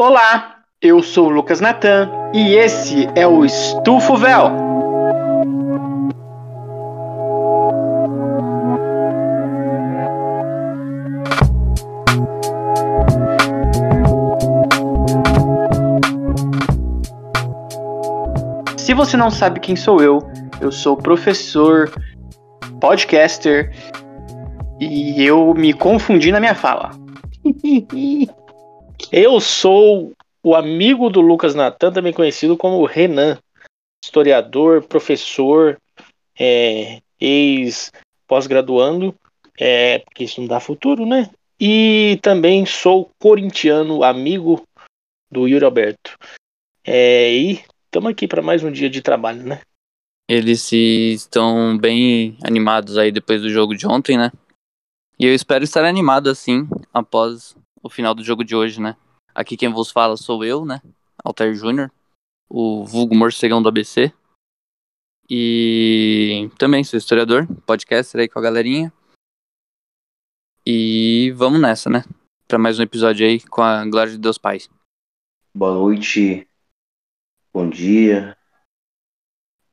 Olá, eu sou o Lucas Natan e esse é o Estufo Véu. Se você não sabe quem sou eu, eu sou professor, podcaster e eu me confundi na minha fala. Eu sou o amigo do Lucas Natan, também conhecido como Renan, historiador, professor, é, ex-pós-graduando, é, porque isso não dá futuro, né? E também sou corintiano, amigo do Yuri Alberto. É, e estamos aqui para mais um dia de trabalho, né? Eles se estão bem animados aí depois do jogo de ontem, né? E eu espero estar animado assim após o final do jogo de hoje, né? Aqui quem vos fala sou eu, né? Altair Júnior, o vulgo morcegão do ABC. E também sou historiador, podcaster aí com a galerinha. E vamos nessa, né? Para mais um episódio aí com a glória de Deus Pai. Boa noite, bom dia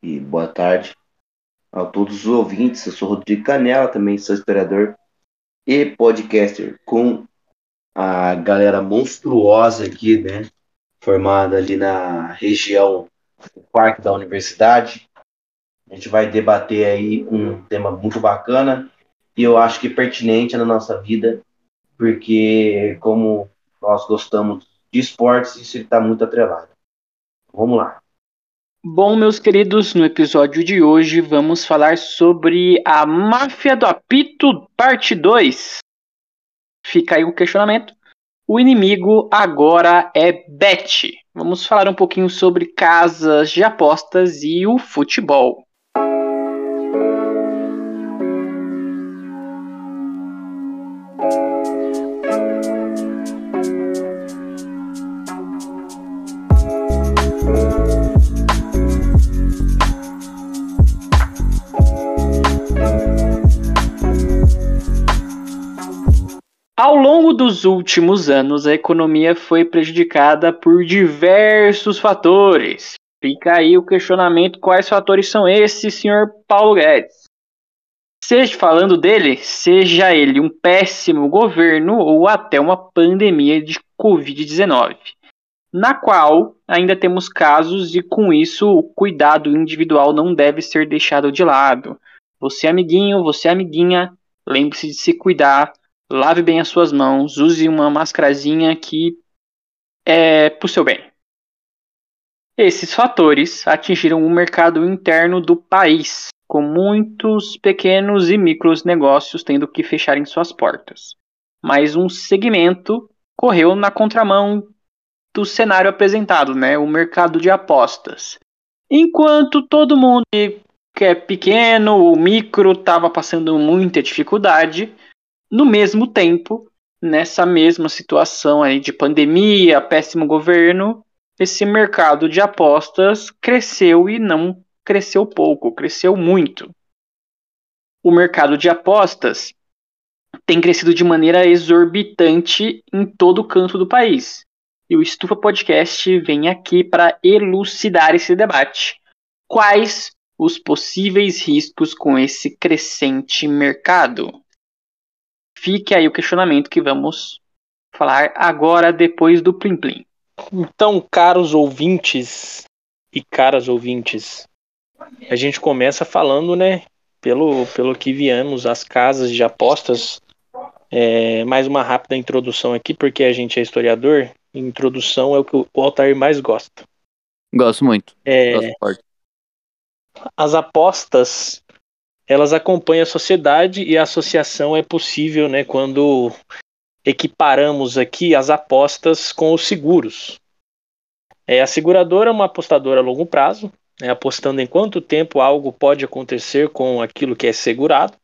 e boa tarde a todos os ouvintes. Eu sou Rodrigo Canela, também sou historiador e podcaster com a galera monstruosa aqui, né? Formada ali na região do Parque da Universidade. A gente vai debater aí um tema muito bacana e eu acho que pertinente na nossa vida, porque como nós gostamos de esportes, isso está muito atrelado. Vamos lá. Bom, meus queridos, no episódio de hoje vamos falar sobre a Máfia do Apito, parte 2. Fica aí o questionamento. O inimigo agora é Bet. Vamos falar um pouquinho sobre casas de apostas e o futebol. Últimos anos, a economia foi prejudicada por diversos fatores. Fica aí o questionamento: quais fatores são esses, senhor Paulo Guedes? Seja falando dele, seja ele um péssimo governo ou até uma pandemia de Covid-19, na qual ainda temos casos e com isso o cuidado individual não deve ser deixado de lado. Você, amiguinho, você, amiguinha, lembre-se de se cuidar lave bem as suas mãos, use uma mascarazinha que é pro seu bem. Esses fatores atingiram o mercado interno do país, com muitos pequenos e micros negócios tendo que fecharem suas portas. Mas um segmento correu na contramão do cenário apresentado, né? O mercado de apostas. Enquanto todo mundo que é pequeno ou micro estava passando muita dificuldade, no mesmo tempo, nessa mesma situação aí de pandemia, péssimo governo, esse mercado de apostas cresceu e não cresceu pouco, cresceu muito. O mercado de apostas tem crescido de maneira exorbitante em todo o canto do país. E o Estufa Podcast vem aqui para elucidar esse debate. Quais os possíveis riscos com esse crescente mercado? Fique aí o questionamento que vamos falar agora depois do Plim Plim. Então, caros ouvintes e caras ouvintes, a gente começa falando, né, pelo, pelo que viemos, as casas de apostas. É, mais uma rápida introdução aqui, porque a gente é historiador. Introdução é o que o Altair mais gosta. Gosto muito. É, Gosto as apostas elas acompanham a sociedade e a associação é possível né, quando equiparamos aqui as apostas com os seguros. É, a seguradora é uma apostadora a longo prazo, né, apostando em quanto tempo algo pode acontecer com aquilo que é segurado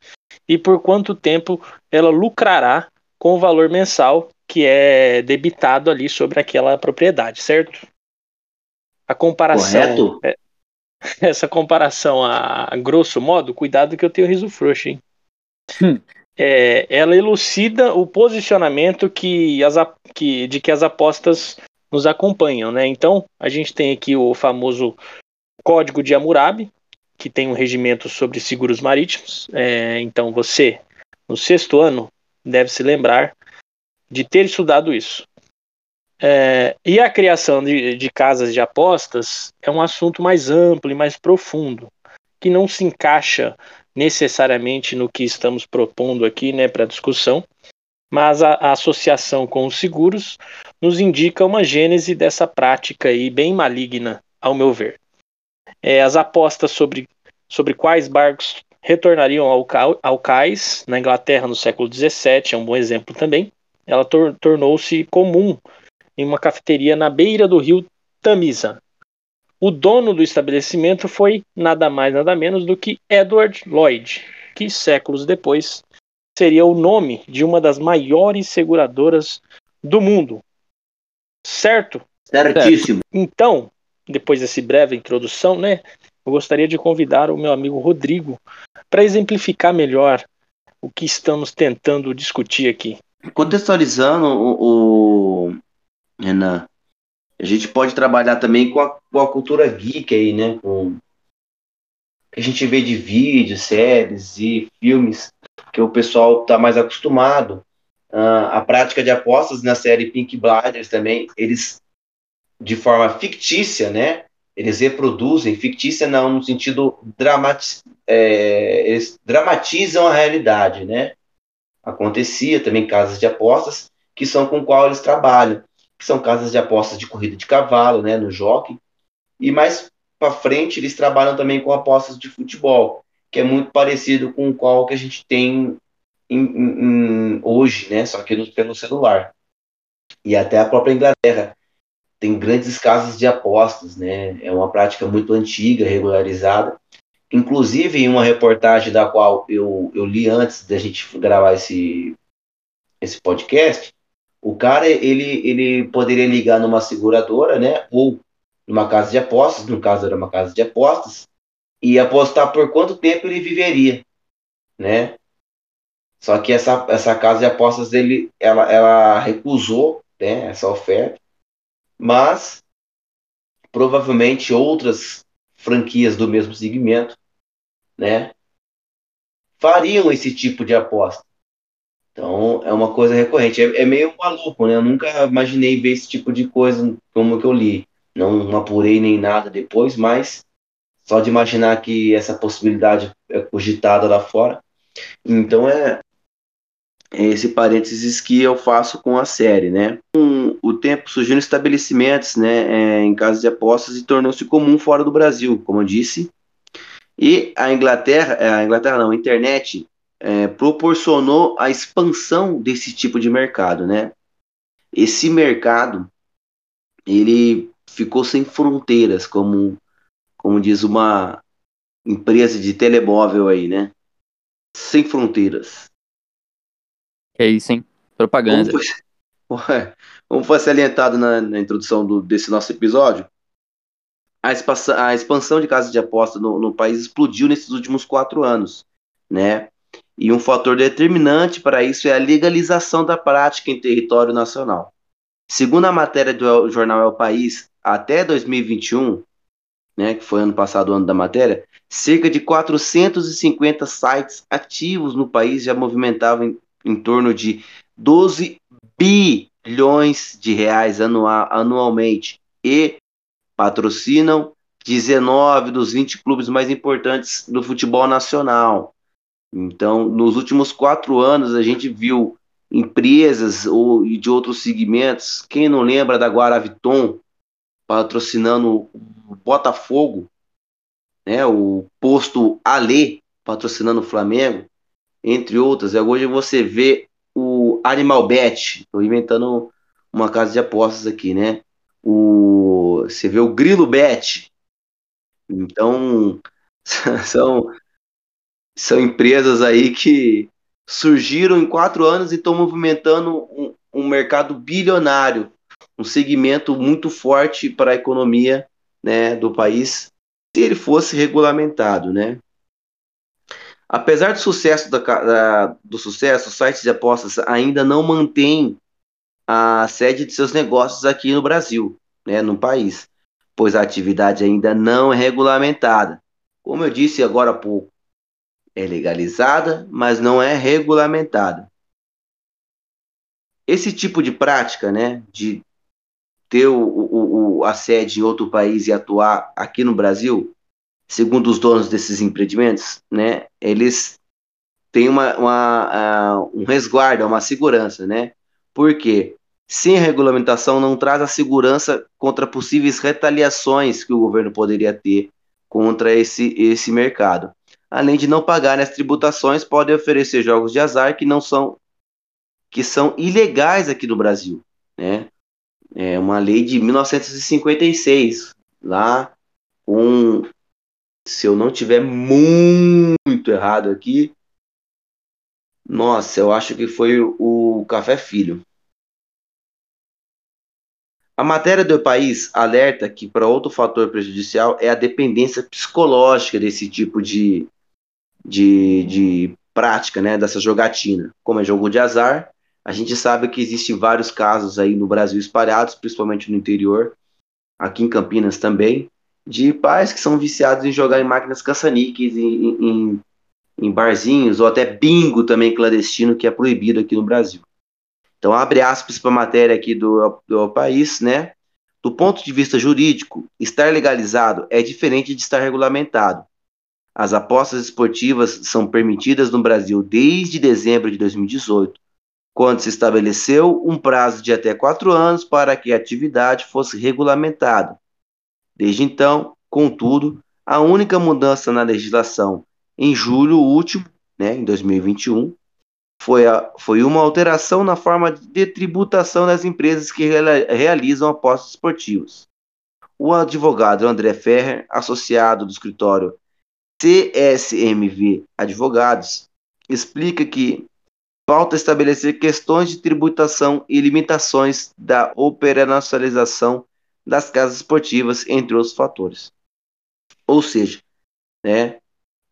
e por quanto tempo ela lucrará com o valor mensal que é debitado ali sobre aquela propriedade, certo? A comparação. É, essa comparação a, a, grosso modo, cuidado que eu tenho riso frouxo, hein? Hum. É, ela elucida o posicionamento que as, que, de que as apostas nos acompanham, né? Então, a gente tem aqui o famoso Código de Hammurabi, que tem um regimento sobre seguros marítimos. É, então, você, no sexto ano, deve se lembrar de ter estudado isso. É, e a criação de, de casas de apostas é um assunto mais amplo e mais profundo, que não se encaixa necessariamente no que estamos propondo aqui né, para discussão, mas a, a, associação com os seguros nos indica uma gênese dessa prática aí bem maligna, ao meu ver. É, as apostas sobre, sobre quais barcos retornariam ao, ao cais na Inglaterra no século XVII é um bom exemplo também. Ela tor tornou-se comum em uma cafeteria na beira do rio Tamisa. O dono do estabelecimento foi nada mais nada menos do que Edward Lloyd, que séculos depois seria o nome de uma das maiores seguradoras do mundo. Certo? Certíssimo. Então, depois dessa breve introdução, né, eu gostaria de convidar o meu amigo Rodrigo para exemplificar melhor o que estamos tentando discutir aqui. Contextualizando o, o Renan, a gente pode trabalhar também com a, com a cultura geek aí, né? Com que a gente vê de vídeos, séries e filmes que o pessoal está mais acostumado. Uh, a prática de apostas na série Pink Blinders também, eles de forma fictícia, né? Eles reproduzem, fictícia não no sentido dramati é, eles dramatizam a realidade, né? Acontecia também casas de apostas que são com qual eles trabalham, que são casas de apostas de corrida de cavalo, né? No jockey. E mais para frente eles trabalham também com apostas de futebol, que é muito parecido com o qual que a gente tem em, em, hoje, né? Só que pelo celular. E até a própria Inglaterra tem grandes casas de apostas, né? É uma prática muito antiga, regularizada. Inclusive, em uma reportagem da qual eu, eu li antes da gente gravar esse, esse podcast, o cara ele, ele poderia ligar numa seguradora, né? Ou numa casa de apostas, no caso era uma casa de apostas, e apostar por quanto tempo ele viveria, né? Só que essa, essa casa de apostas dele, ela, ela recusou né, essa oferta mas provavelmente outras franquias do mesmo segmento, né, fariam esse tipo de aposta. Então é uma coisa recorrente. É, é, meio maluco, né? Eu nunca imaginei ver esse tipo de coisa como que eu li. Não apurei nem nada depois, mas só de imaginar que essa possibilidade é cogitada lá fora. Então é, é esse parênteses que eu faço com a série, né? Com o tempo surgiram estabelecimentos, né, é, em casas de apostas e tornou-se comum fora do Brasil, como eu disse. E a Inglaterra, é, a Inglaterra não, a internet é, proporcionou a expansão desse tipo de mercado, né? Esse mercado ele ficou sem fronteiras, como como diz uma empresa de telemóvel aí, né? Sem fronteiras. É isso, hein? Propaganda. Como foi, como foi salientado na, na introdução do, desse nosso episódio, a expansão, a expansão de casas de aposta no, no, país explodiu nesses últimos quatro anos, né? E um fator determinante para isso é a legalização da prática em território nacional. Segundo a matéria do jornal É o País, até 2021, né, que foi ano passado o ano da matéria, cerca de 450 sites ativos no país já movimentavam em torno de 12 bilhões de reais anual, anualmente e patrocinam 19 dos 20 clubes mais importantes do futebol nacional. Então, nos últimos quatro anos, a gente viu empresas ou de outros segmentos. Quem não lembra da Guaraviton patrocinando o Botafogo, né? O posto Ale patrocinando o Flamengo entre outras. Hoje você vê o Animal Bet, estou inventando uma casa de apostas aqui, né? O, você vê o Grilo Bet. Então, são, são empresas aí que surgiram em quatro anos e estão movimentando um, um mercado bilionário, um segmento muito forte para a economia né, do país, se ele fosse regulamentado, né? Apesar do sucesso, da, da, do sucesso, sites de apostas ainda não mantêm a sede de seus negócios aqui no Brasil, né, no país, pois a atividade ainda não é regulamentada. Como eu disse agora há pouco, é legalizada, mas não é regulamentada. Esse tipo de prática, né, de ter o, o, o, a sede em outro país e atuar aqui no Brasil, segundo os donos desses empreendimentos, né, eles têm uma, uma uh, um resguardo, uma segurança, né? Porque sem a regulamentação não traz a segurança contra possíveis retaliações que o governo poderia ter contra esse, esse mercado. Além de não pagar as tributações, podem oferecer jogos de azar que não são que são ilegais aqui no Brasil, né? É uma lei de 1956, lá com se eu não tiver muito errado aqui, nossa, eu acho que foi o Café Filho. A matéria do país alerta que, para outro fator prejudicial, é a dependência psicológica desse tipo de, de, de prática, né, dessa jogatina. Como é jogo de azar, a gente sabe que existem vários casos aí no Brasil espalhados, principalmente no interior, aqui em Campinas também, de pais que são viciados em jogar em máquinas caça-níqueis, em, em, em barzinhos, ou até bingo também clandestino, que é proibido aqui no Brasil. Então, abre aspas para a matéria aqui do, do país, né? Do ponto de vista jurídico, estar legalizado é diferente de estar regulamentado. As apostas esportivas são permitidas no Brasil desde dezembro de 2018, quando se estabeleceu um prazo de até quatro anos para que a atividade fosse regulamentada. Desde então, contudo, a única mudança na legislação em julho último, né, em 2021, foi, a, foi uma alteração na forma de tributação das empresas que realizam apostas esportivas. O advogado André Ferrer, associado do escritório CSMV Advogados, explica que falta estabelecer questões de tributação e limitações da operacionalização das casas esportivas, entre outros fatores. Ou seja, né,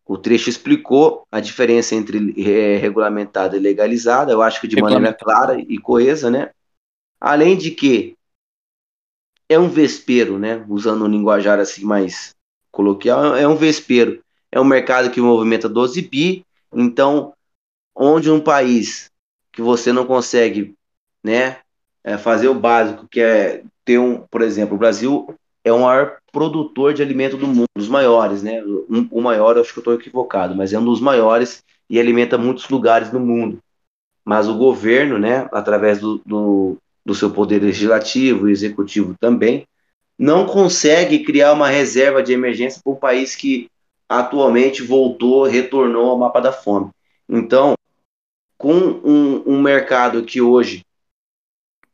o trecho explicou a diferença entre é, regulamentada e legalizada, eu acho que de maneira clara e coesa, né? Além de que é um vespeiro, né? Usando um linguajar assim mais coloquial, é um vespeiro. É um mercado que movimenta 12 bi, então onde um país que você não consegue, né, é fazer o básico, que é ter um, por exemplo, o Brasil é o maior produtor de alimento do mundo, dos maiores, né? Um, o maior, acho que eu estou equivocado, mas é um dos maiores e alimenta muitos lugares no mundo. Mas o governo, né, através do, do, do seu poder legislativo e executivo também, não consegue criar uma reserva de emergência para um país que atualmente voltou, retornou ao mapa da fome. Então, com um, um mercado que hoje,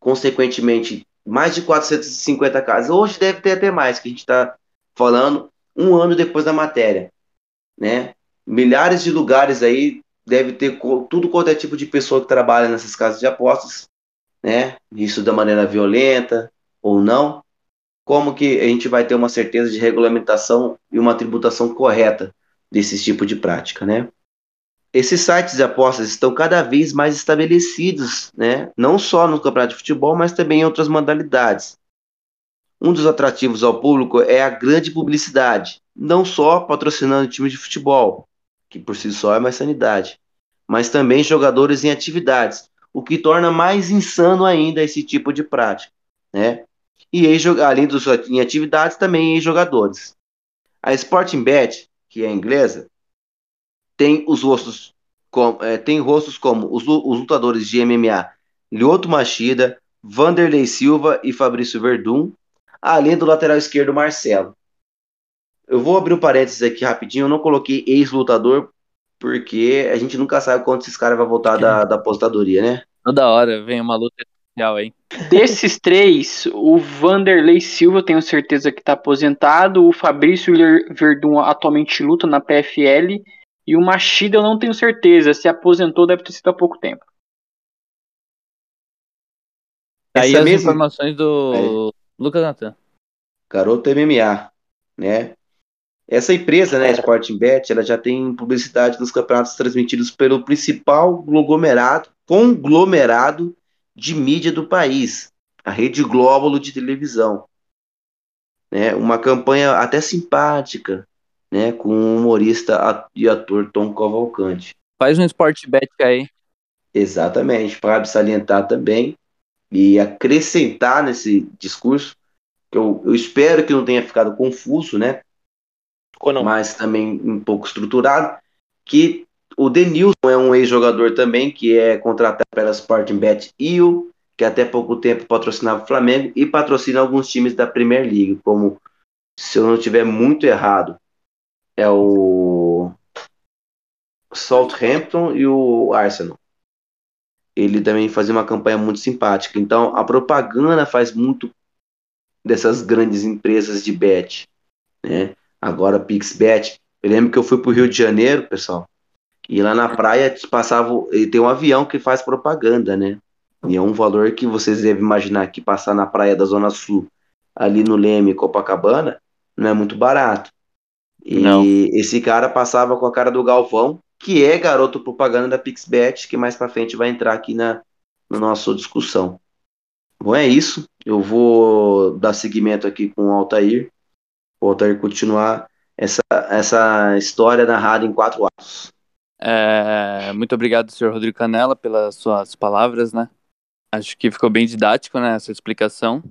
consequentemente, mais de 450 casas. Hoje deve ter até mais, que a gente está falando um ano depois da matéria, né? Milhares de lugares aí deve ter tudo quanto é tipo de pessoa que trabalha nessas casas de apostas, né? Isso da maneira violenta ou não. Como que a gente vai ter uma certeza de regulamentação e uma tributação correta desse tipo de prática, né? esses sites de apostas estão cada vez mais estabelecidos, né? não só no campeonato de futebol, mas também em outras modalidades. Um dos atrativos ao público é a grande publicidade, não só patrocinando times de futebol, que por si só é mais sanidade, mas também jogadores em atividades, o que torna mais insano ainda esse tipo de prática. Né? E além dos em atividades, também em jogadores. A Sporting Bet, que é inglesa, tem os rostos com, é, tem rostos como os, os, lutadores de MMA Lyoto Machida, Vanderlei Silva e Fabrício Verdun, além do lateral esquerdo Marcelo. Eu vou abrir um parênteses aqui rapidinho, eu não coloquei ex-lutador porque a gente nunca sabe quando esses caras vão voltar da, da apostadoria, né? Toda hora vem uma luta especial aí. Desses três, o Vanderlei Silva tenho certeza que está aposentado, o Fabrício Verdun atualmente luta na PFL e o Machida eu não tenho certeza. Se aposentou, deve ter sido há pouco tempo. Aí Essa as mesma... informações do é. Lucas Natan. Garoto MMA, né? Essa empresa, né, Sporting Bet, ela já tem publicidade nos campeonatos transmitidos pelo principal conglomerado, conglomerado de mídia do país, a Rede Glóbulo de televisão. Né? Uma campanha até simpática, né? com o humorista e ator Tom Cavalcante. Faz um esporte bet aí. Exatamente, para salientar também e acrescentar nesse discurso, que eu, eu espero que não tenha ficado confuso, né? Mas também um pouco estruturado, que o Denilson é um ex-jogador também, que é contratado pela Sporting Bet IO, que até pouco tempo patrocinava o Flamengo e patrocina alguns times da Premier League, como, se eu não estiver muito errado, é o Southampton e o Arsenal. Ele também fazia uma campanha muito simpática. Então, a propaganda faz muito dessas grandes empresas de bet, né? Agora, PixBet. Eu lembro que eu fui para o Rio de Janeiro, pessoal, e lá na praia passava. E tem um avião que faz propaganda, né? E é um valor que vocês devem imaginar que passar na praia da Zona Sul, ali no Leme, Copacabana, não é muito barato. E não. esse cara passava com a cara do Galvão, que é garoto propaganda da PixBet, que mais para frente vai entrar aqui na, na nossa discussão. Bom, é isso. Eu vou dar seguimento aqui com o Altair. O Altair continuar essa, essa história narrada em quatro atos. É, muito obrigado, senhor Rodrigo Canela, pelas suas palavras, né? Acho que ficou bem didático, né, essa explicação.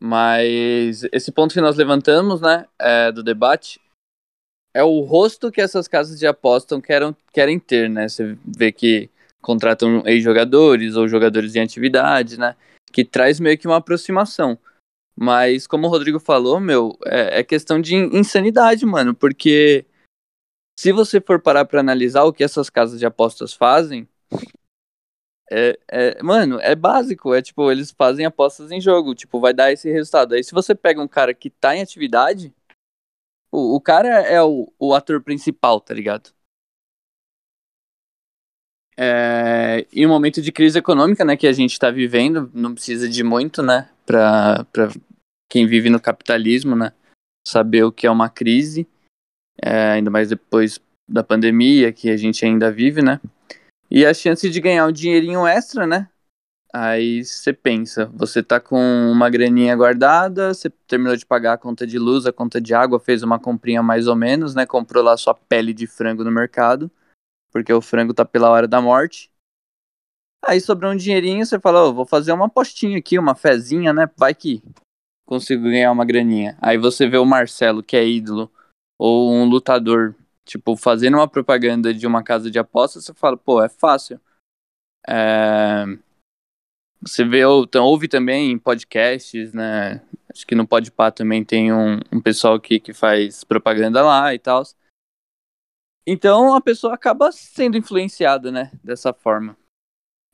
Mas esse ponto que nós levantamos, né, é, do debate, é o rosto que essas casas de apostas querem, querem ter, né? Você vê que contratam ex-jogadores ou jogadores em atividade, né? Que traz meio que uma aproximação. Mas, como o Rodrigo falou, meu, é, é questão de insanidade, mano, porque se você for parar para analisar o que essas casas de apostas fazem, é, é, mano, é básico. É tipo, eles fazem apostas em jogo. Tipo, vai dar esse resultado. Aí se você pega um cara que tá em atividade, o, o cara é o, o ator principal, tá ligado? É, em um momento de crise econômica, né, que a gente está vivendo, não precisa de muito, né, para quem vive no capitalismo, né, saber o que é uma crise é, ainda mais depois da pandemia que a gente ainda vive, né? E a chance de ganhar um dinheirinho extra, né? Aí você pensa, você tá com uma graninha guardada, você terminou de pagar a conta de luz, a conta de água, fez uma comprinha mais ou menos, né? Comprou lá sua pele de frango no mercado, porque o frango tá pela hora da morte. Aí sobrou um dinheirinho, você fala, oh, vou fazer uma apostinha aqui, uma fezinha, né? Vai que consigo ganhar uma graninha. Aí você vê o Marcelo, que é ídolo, ou um lutador, tipo, fazendo uma propaganda de uma casa de apostas, você fala, pô, é fácil. É... Você vê, então, ouve também em podcasts, né? Acho que no Podpah também tem um, um pessoal que, que faz propaganda lá e tal. Então a pessoa acaba sendo influenciada, né? Dessa forma.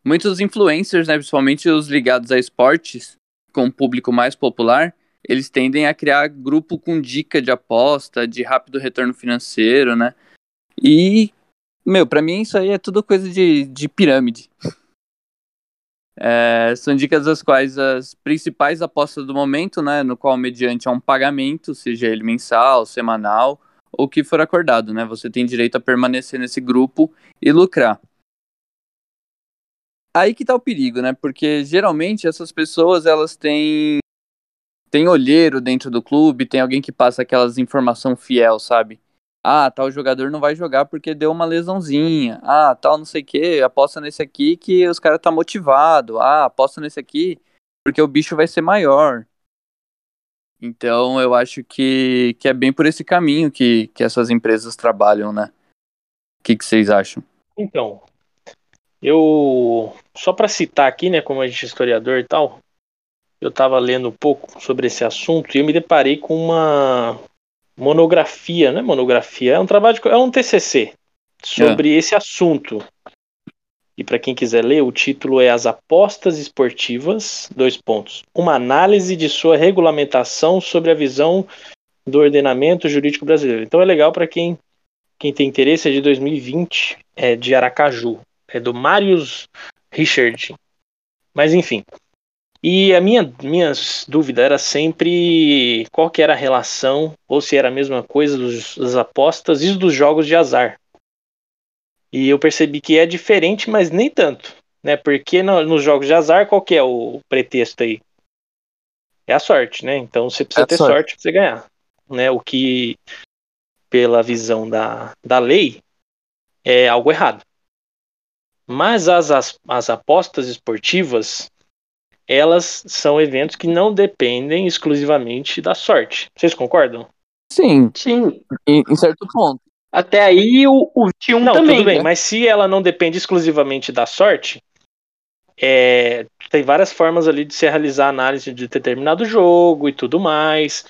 Muitos influencers, né, principalmente os ligados a esportes, com o público mais popular, eles tendem a criar grupo com dica de aposta, de rápido retorno financeiro, né? E, meu, para mim isso aí é tudo coisa de, de pirâmide. É, são dicas das quais as principais apostas do momento, né, no qual mediante um pagamento, seja ele mensal, semanal, ou que for acordado, né, você tem direito a permanecer nesse grupo e lucrar. Aí que tá o perigo, né, porque geralmente essas pessoas, elas têm tem olheiro dentro do clube, tem alguém que passa aquelas informação fiel, sabe? Ah, tal jogador não vai jogar porque deu uma lesãozinha. Ah, tal não sei o que, aposta nesse aqui que os caras tá motivado. Ah, aposta nesse aqui porque o bicho vai ser maior. Então eu acho que, que é bem por esse caminho que, que essas empresas trabalham, né? O que, que vocês acham? Então, eu só para citar aqui, né, como a gente é historiador e tal, eu estava lendo um pouco sobre esse assunto e eu me deparei com uma monografia, né? Monografia é um trabalho, de, é um TCC sobre é. esse assunto. E para quem quiser ler, o título é As apostas esportivas, dois pontos. Uma análise de sua regulamentação sobre a visão do ordenamento jurídico brasileiro. Então é legal para quem quem tem interesse, é de 2020, é de Aracaju, é do Marius Richard. Mas enfim, e a minha, minha dúvida era sempre qual que era a relação, ou se era a mesma coisa dos, das apostas e dos jogos de azar. E eu percebi que é diferente, mas nem tanto. né? Porque no- nos jogos de azar, qual que é o pretexto aí? É a sorte, né? Então você precisa É ter sorte. sorte para você ganhar, né? O que, pela visão da, da lei, é algo errado. Mas as, as, as apostas esportivas, elas são eventos que não dependem exclusivamente da sorte. Vocês concordam? Sim, Sim. em, em certo ponto. Até aí o, o 21 Não, também. tudo bem, né? mas se ela não depende exclusivamente da sorte, é, tem várias formas ali de se realizar análise de determinado jogo e tudo mais.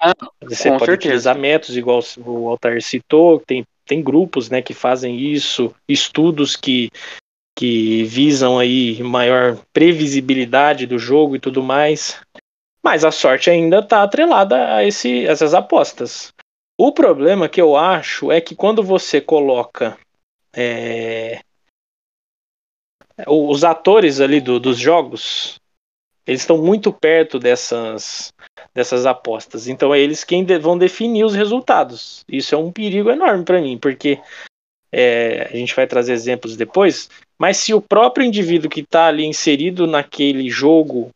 Ah, Você pode certeza. utilizar métodos, igual o Altair citou, tem, tem grupos né, que fazem isso, estudos que, que visam aí maior previsibilidade do jogo e tudo mais. Mas a sorte ainda está atrelada a esse, essas apostas. O problema que eu acho é que quando você coloca é, os atores ali do- dos jogos, eles estão muito perto dessas, dessas apostas. Então é eles quem vão definir os resultados. Isso é um perigo enorme para mim, porque é, a gente vai trazer exemplos depois. Mas se o próprio indivíduo que está ali inserido naquele jogo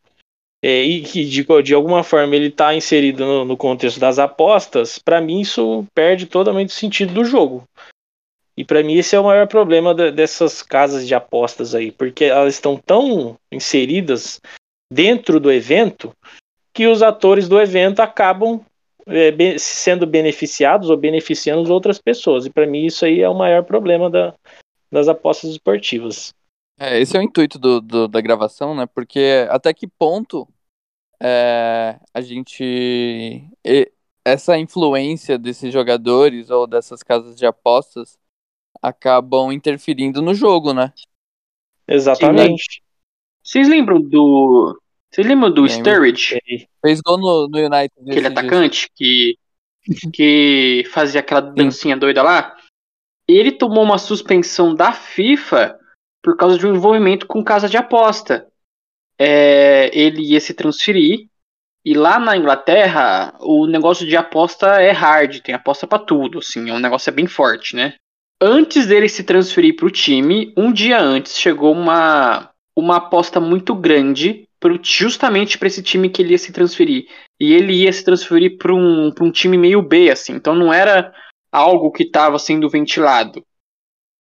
é, e que de, de alguma forma ele está inserido no, no contexto das apostas, para mim isso perde totalmente o sentido do jogo. E para mim esse é o maior problema de- dessas casas de apostas aí, porque elas estão tão inseridas dentro do evento que os atores do evento acabam sendo beneficiados ou beneficiando as outras pessoas. E para mim isso aí é o maior problema da- das apostas esportivas. É, esse é o intuito do, do- da gravação, né? Porque até que ponto é, a gente. e- essa influência desses jogadores ou dessas casas de apostas acabam interferindo no jogo, né? Exatamente. Vocês lembram do. Vocês lembram do Lembro. Sturridge? Fez gol no, no United. aquele atacante que, que fazia aquela dancinha doida lá, ele tomou uma suspensão da FIFA por causa de um envolvimento com casa de aposta. É, ele ia se transferir e lá na Inglaterra o negócio de aposta é hard, tem aposta pra tudo, assim, é um negócio é bem forte, né? Antes dele se transferir pro time, um dia antes chegou uma uma aposta muito grande pro, justamente para esse time que ele ia se transferir e ele ia se transferir para um, pra um time meio B, assim, então não era algo que estava sendo ventilado.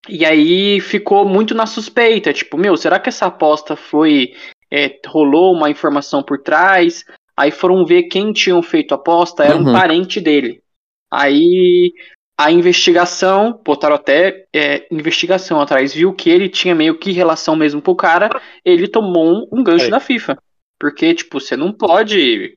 E aí ficou muito na suspeita, tipo, meu, será que essa aposta foi. é, rolou uma informação por trás? Aí foram ver quem tinham feito a aposta, era um Uhum. parente dele. Aí a investigação, botaram até é, investigação atrás, viu que ele tinha meio que relação mesmo com o cara, ele tomou um, um gancho É. da FIFA. Porque, tipo, você não pode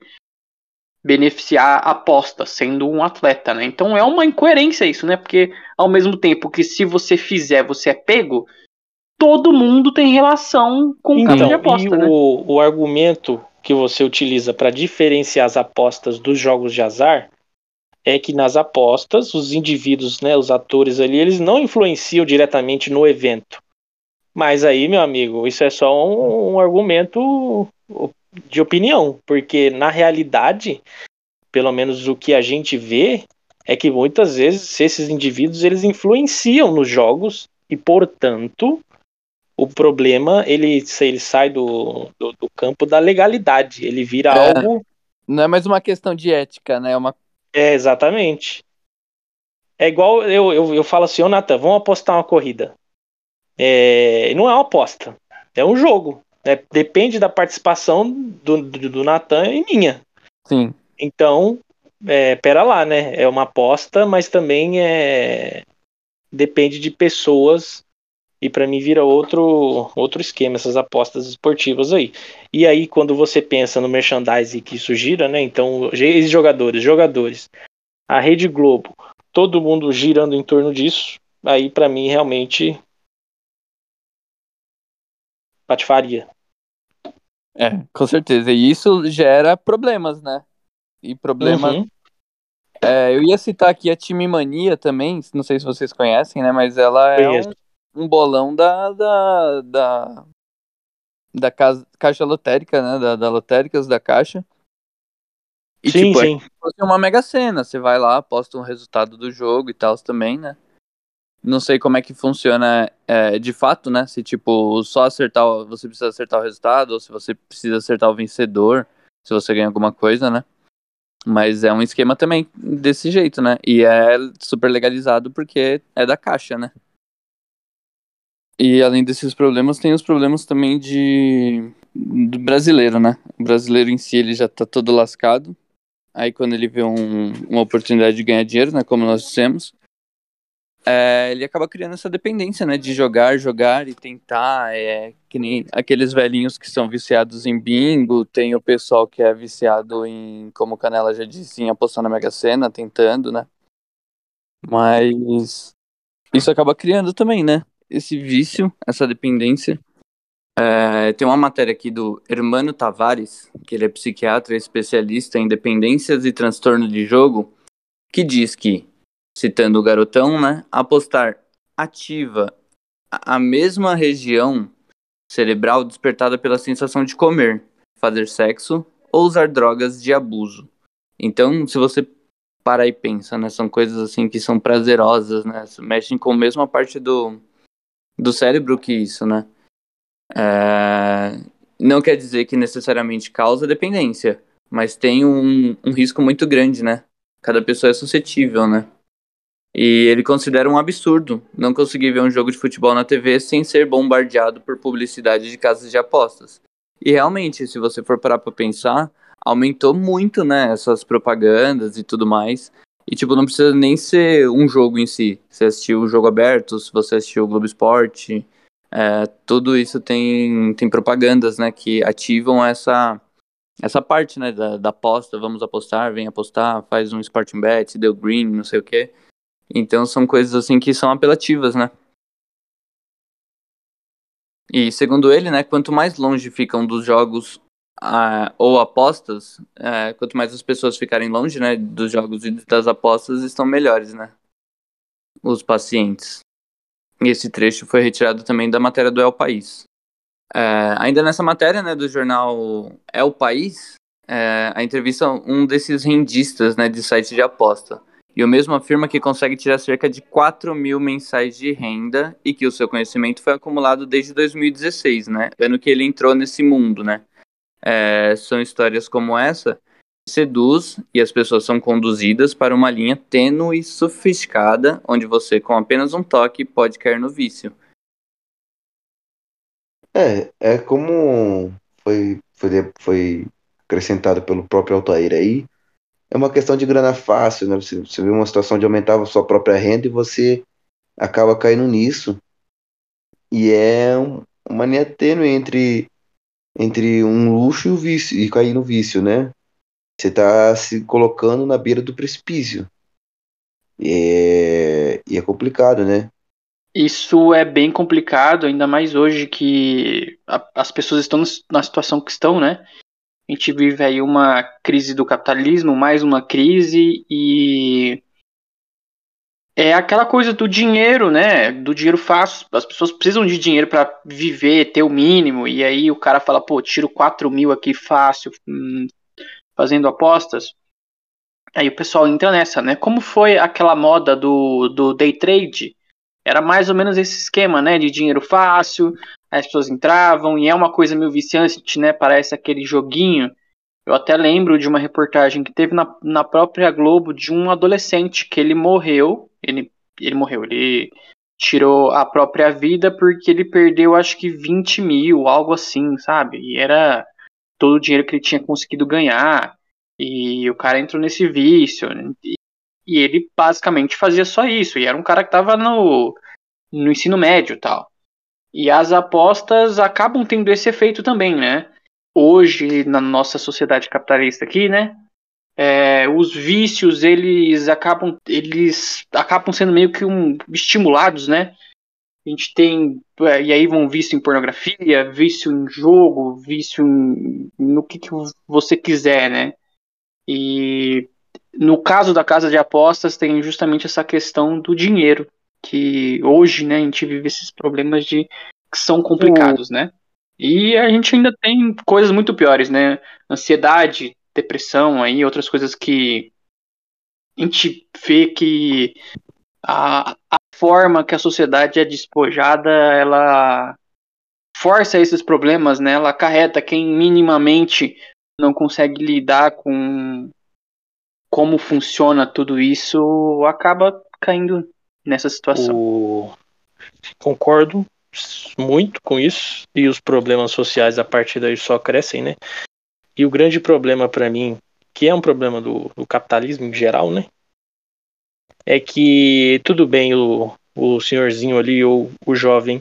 beneficiar a aposta sendo um atleta, né? Então é uma incoerência isso, né? Porque ao mesmo tempo que se você fizer, você é pego, todo mundo tem relação com o casa de Então, aposta, e né? o, o argumento que você utiliza para diferenciar as apostas dos jogos de azar é que nas apostas, os indivíduos, né, os atores ali, eles não influenciam diretamente no evento. Mas aí, meu amigo, isso é só um, um argumento de opinião, porque na realidade, pelo menos o que a gente vê, é que muitas vezes esses indivíduos eles influenciam nos jogos e, portanto, o problema ele, ele sai do, do, do campo da legalidade, ele vira É. algo Não é mais uma questão de ética, né? É uma É, exatamente. É igual eu, eu, eu falo assim, ô Natan, vamos apostar uma corrida. É, não é uma aposta, é um jogo. né? Depende da participação do, do, do Natan e minha. sim. Então, é, pera lá, né? É uma aposta, mas também é depende de pessoas e para mim vira outro outro esquema essas apostas esportivas aí. E aí quando você pensa no merchandising que isso gira, né? Então, esses jogadores, jogadores, a Rede Globo, todo mundo girando em torno disso, aí para mim realmente patifaria. É, com certeza. E isso gera problemas, né? E problemas. Uhum. É, eu ia citar aqui a Time Mania também, não sei se vocês conhecem, né? Mas ela é um, um bolão da. da, da, da casa, Caixa Lotérica, né? Da, da Lotéricas da Caixa. E sim, tipo, é sim. fosse uma mega cena. Você vai lá, posta um resultado do jogo e tal também, né? Não sei como é que funciona é, de fato, né? Se tipo, só acertar, você precisa acertar o resultado, ou se você precisa acertar o vencedor, se você ganha alguma coisa, né? Mas é um esquema também desse jeito, né? E é super legalizado porque é da caixa, né? E além desses problemas, tem os problemas também de do brasileiro, né? O brasileiro em si, ele já tá todo lascado. Aí quando ele vê um, uma oportunidade de ganhar dinheiro, né? Como nós dissemos, é, ele acaba criando essa dependência, né? De jogar, jogar e tentar. É, que nem aqueles velhinhos que são viciados em bingo, tem o pessoal que é viciado em, como Canela já disse, em apostar na Mega Sena, tentando, né? Mas isso acaba criando também, né? Esse vício, essa dependência. É, tem uma matéria aqui do Hermano Tavares, que ele é psiquiatra especialista em dependências e transtorno de jogo, que diz que citando o garotão, né? Apostar ativa a mesma região cerebral despertada pela sensação de comer, fazer sexo ou usar drogas de abuso. Então, se você parar e pensa, né, são coisas assim que são prazerosas, né, mexem com a mesma parte do, do cérebro que isso, né. É... Não quer dizer que necessariamente causa dependência, mas tem um, um risco muito grande, né. Cada pessoa é suscetível, né. E ele considera um absurdo não conseguir ver um jogo de futebol na TV sem ser bombardeado por publicidade de casas de apostas. E realmente, se você for parar para pensar, aumentou muito, né, essas propagandas e tudo mais. E tipo, não precisa nem ser um jogo em si. Você assistiu o jogo aberto, se você assistiu o Globo Esporte, é, tudo isso tem, tem propagandas, né, que ativam essa essa parte, né, da, da aposta, vamos apostar, vem apostar, faz um Sporting Bet, deu green, não sei o que. Então são coisas assim que são apelativas, né? E segundo ele, né, quanto mais longe ficam dos jogos ou apostas, uh, quanto mais as pessoas ficarem longe, né, dos jogos e das apostas, estão melhores, né? Os pacientes. E esse trecho foi retirado também da matéria do El País. Uh, ainda nessa matéria, né, do jornal El País, a entrevista um desses rendistas, né, de site de aposta. E o mesmo afirma que consegue tirar cerca de 4 mil mensais de renda e que o seu conhecimento foi acumulado desde 2016, né? Ano que ele entrou nesse mundo, né? É, são histórias como essa que seduz e as pessoas são conduzidas para uma linha tênue e sofisticada, onde você, com apenas um toque, pode cair no vício. É, é como foi, foi, foi acrescentado pelo próprio Altair aí, é uma questão de grana fácil, né? Você, você vê uma situação de aumentar a sua própria renda e você acaba caindo nisso. E é uma linha tênue entre, entre um luxo e o vício, e cair no vício, né? Você está se colocando na beira do precipício. E é, e é complicado, né? Isso é bem complicado, ainda mais hoje que a, as pessoas estão na situação que estão, né? A gente vive aí uma crise do capitalismo, mais uma crise e é aquela coisa do dinheiro, né? Do dinheiro fácil. As pessoas precisam de dinheiro para viver, ter o mínimo. E aí o cara fala, pô, tiro 4 mil aqui fácil, hum, fazendo apostas. Aí o pessoal entra nessa, né? Como foi aquela moda do, do day trade? Era mais ou menos esse esquema, né? De dinheiro fácil, as pessoas entravam, e é uma coisa meio viciante, né? Parece aquele joguinho. Eu até lembro de uma reportagem que teve na, na própria Globo de um adolescente que ele morreu. Ele, ele morreu, ele tirou a própria vida porque ele perdeu acho que 20 mil, algo assim, sabe? E era todo o dinheiro que ele tinha conseguido ganhar. E o cara entrou nesse vício. E, e ele basicamente fazia só isso. E era um cara que tava no, no ensino médio tal. E as apostas acabam tendo esse efeito também, né? Hoje, na nossa sociedade capitalista aqui, né? É, os vícios, eles acabam, eles acabam sendo meio que um, estimulados, né? A gente tem, é, e aí vão vício em pornografia, vício em jogo, vício em, no que, que você quiser, né? E no caso da casa de apostas, tem justamente essa questão do dinheiro, que hoje, né, a gente vive esses problemas de que são complicados, né? E a gente ainda tem coisas muito piores, né? Ansiedade, depressão, aí outras coisas que a gente vê que a, a forma que a sociedade é despojada, ela força esses problemas, né? Ela acarreta quem minimamente não consegue lidar com como funciona tudo isso, acaba caindo nessa situação. O... Concordo muito com isso e os problemas sociais a partir daí só crescem, né? E o grande problema para mim, que é um problema do, do, capitalismo em geral, né? É que tudo bem o, o senhorzinho ali ou o jovem,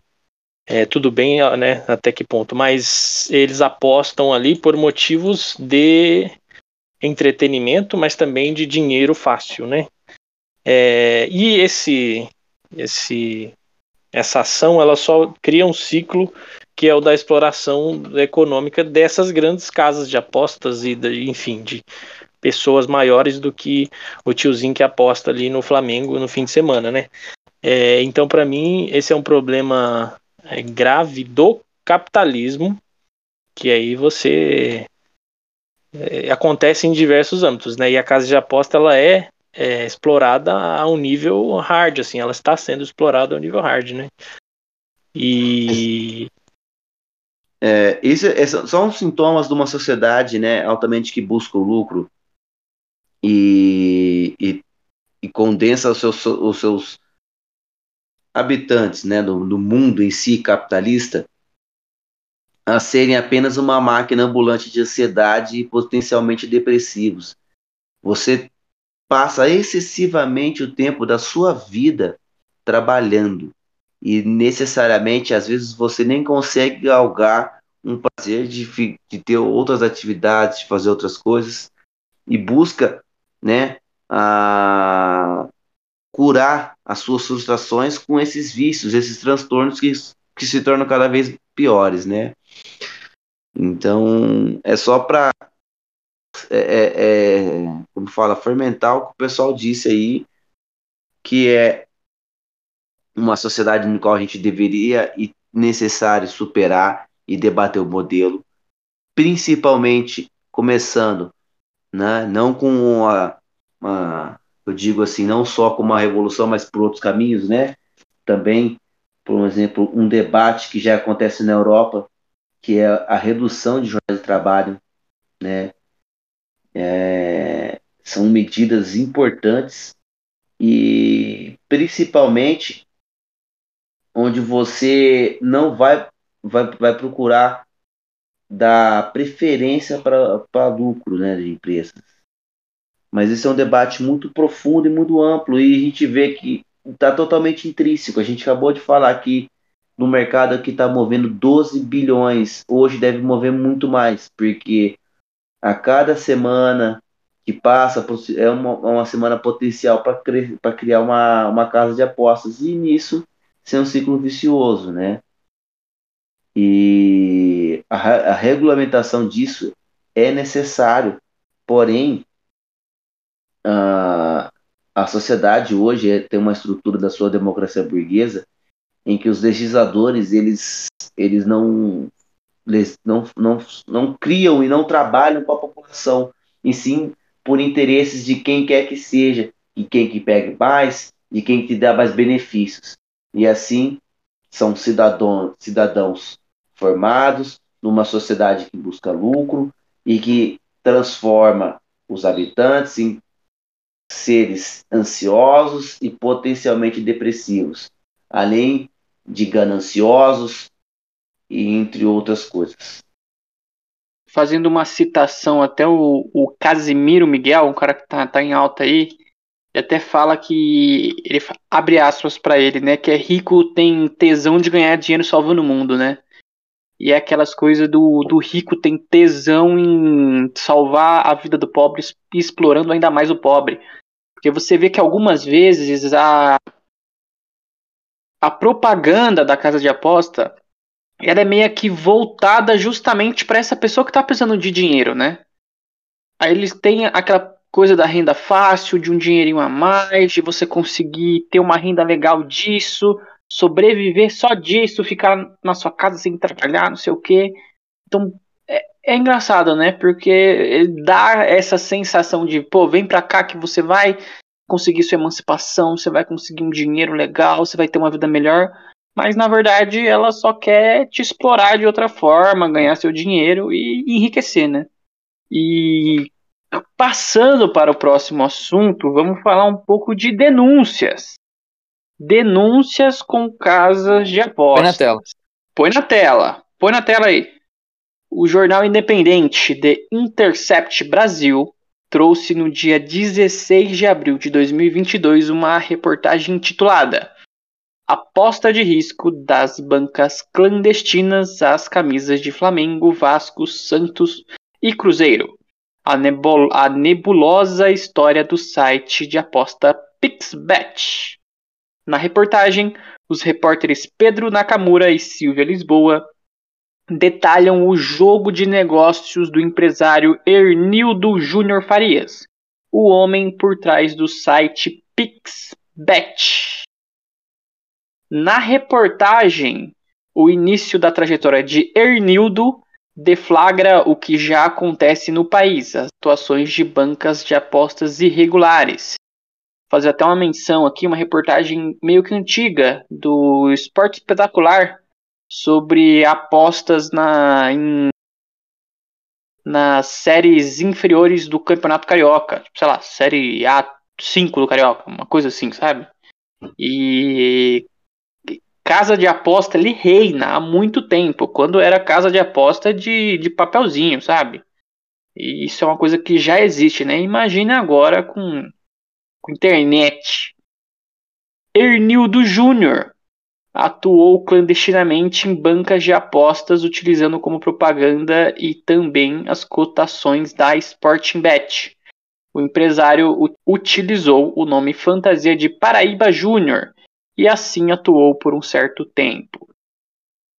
é, tudo bem, né? Até que ponto? Mas eles apostam ali por motivos de entretenimento, mas também de dinheiro fácil, né? É, e esse, esse, essa ação, ela só cria um ciclo que é o da exploração econômica dessas grandes casas de apostas e, de, enfim, de pessoas maiores do que o tiozinho que aposta ali no Flamengo no fim de semana, né? É, então, para mim, esse é um problema é, grave do capitalismo, que aí você é, acontece em diversos âmbitos, né? E a casa de aposta ela é, é, explorada a um nível hard, assim, ela está sendo explorada a um nível hard, né? E é, é, são sintomas de uma sociedade né, altamente que busca o lucro e, e, e condensa os seus, os seus habitantes né, do, do mundo em si capitalista a serem apenas uma máquina ambulante de ansiedade e potencialmente depressivos. Você passa excessivamente o tempo da sua vida trabalhando e necessariamente às vezes você nem consegue galgar um prazer de, de ter outras atividades, de fazer outras coisas e busca, né, a curar as suas frustrações com esses vícios, esses transtornos que, que se tornam cada vez piores, né? Então é só para é, é, é, como fala fermentar o que o pessoal disse aí que é uma sociedade no qual a gente deveria e necessário superar e debater o modelo, principalmente começando, né, não com uma, uma, eu digo assim, não só com uma revolução, mas por outros caminhos, né? Também, por exemplo, um debate que já acontece na Europa, que é a redução de jornada de trabalho, né? É, são medidas importantes e principalmente onde você não vai, vai, vai procurar dar preferência para lucro né, de empresas. Mas esse é um debate muito profundo e muito amplo, e a gente vê que está totalmente intrínseco. A gente acabou de falar que no mercado que está movendo 12 bilhões, hoje deve mover muito mais, porque a cada semana que passa é uma, uma semana potencial para criar uma, uma casa de apostas, e nisso ser um ciclo vicioso, né? E a, a regulamentação disso é necessário, porém a, a sociedade hoje é, tem uma estrutura da sua democracia burguesa em que os legisladores eles, eles não, eles não, não, não criam e não trabalham com a população, e sim por interesses de quem quer que seja, e quem que pegue mais, de quem te dá mais benefícios. E assim são cidadãos, cidadãos formados numa sociedade que busca lucro e que transforma os habitantes em seres ansiosos e potencialmente depressivos, além de gananciosos e entre outras coisas. Fazendo uma citação até o, o Casimiro Miguel, um cara que tá, tá em alta aí, ele até fala que ele abre aspas para ele, né, que é rico tem tesão de ganhar dinheiro salvando o mundo, né? E é aquelas coisas do, do rico tem tesão em salvar a vida do pobre, explorando ainda mais o pobre. Porque você vê que algumas vezes a, a propaganda da casa de aposta ela é meio que voltada justamente para essa pessoa que está precisando de dinheiro, né? Aí eles têm aquela coisa da renda fácil, de um dinheirinho a mais, de você conseguir ter uma renda legal disso, sobreviver só disso, ficar na sua casa sem trabalhar, não sei o quê. Então é, é engraçado, né? Porque dá essa sensação de, pô, vem pra cá que você vai conseguir sua emancipação, você vai conseguir um dinheiro legal, você vai ter uma vida melhor. Mas na verdade ela só quer te explorar de outra forma, ganhar seu dinheiro e enriquecer, né? E passando para o próximo assunto, vamos falar um pouco de denúncias. Denúncias com casas de apostas. Põe na tela. Põe na tela. Põe na tela aí. O jornal independente The Intercept Brasil trouxe no dia 16 de abril de 2022 uma reportagem intitulada Aposta de risco das bancas clandestinas às camisas de Flamengo, Vasco, Santos e Cruzeiro. A, nebul a nebulosa história do site de aposta Pixbet. Na reportagem, os repórteres Pedro Nakamura e Silvia Lisboa detalham o jogo de negócios do empresário Ernildo Júnior Farias, o homem por trás do site Pixbet. Na reportagem, o início da trajetória de Ernildo deflagra o que já acontece no país, atuações de bancas de apostas irregulares. Fazer até uma menção aqui, uma reportagem meio que antiga do Esporte Espetacular sobre apostas na, em, nas séries inferiores do Campeonato Carioca. Tipo, sei lá, série A5 do Carioca, uma coisa assim, sabe? E casa de aposta ele reina há muito tempo, quando era casa de aposta de, de papelzinho, sabe? E isso é uma coisa que já existe, né? Imagine agora com, com internet. Ernildo Júnior atuou clandestinamente em bancas de apostas utilizando como propaganda e também as cotações da Sporting Bet. O empresário utilizou o nome fantasia de Paraíba Júnior e assim atuou por um certo tempo.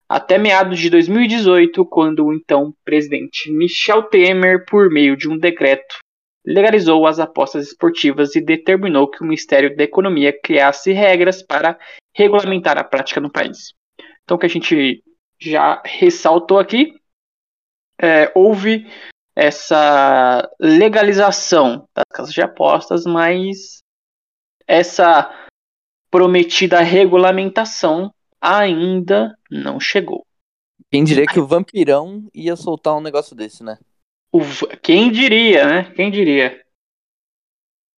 Até meados de 2018, quando o então presidente Michel Temer, por meio de um decreto, legalizou as apostas esportivas e determinou que o Ministério da Economia criasse regras para regulamentar a prática no país. Então, o que a gente já ressaltou aqui, é, houve essa legalização das casas de apostas, mas essa prometida regulamentação ainda não chegou. Quem diria que o vampirão ia soltar um negócio desse, né? O, quem diria, né? Quem diria?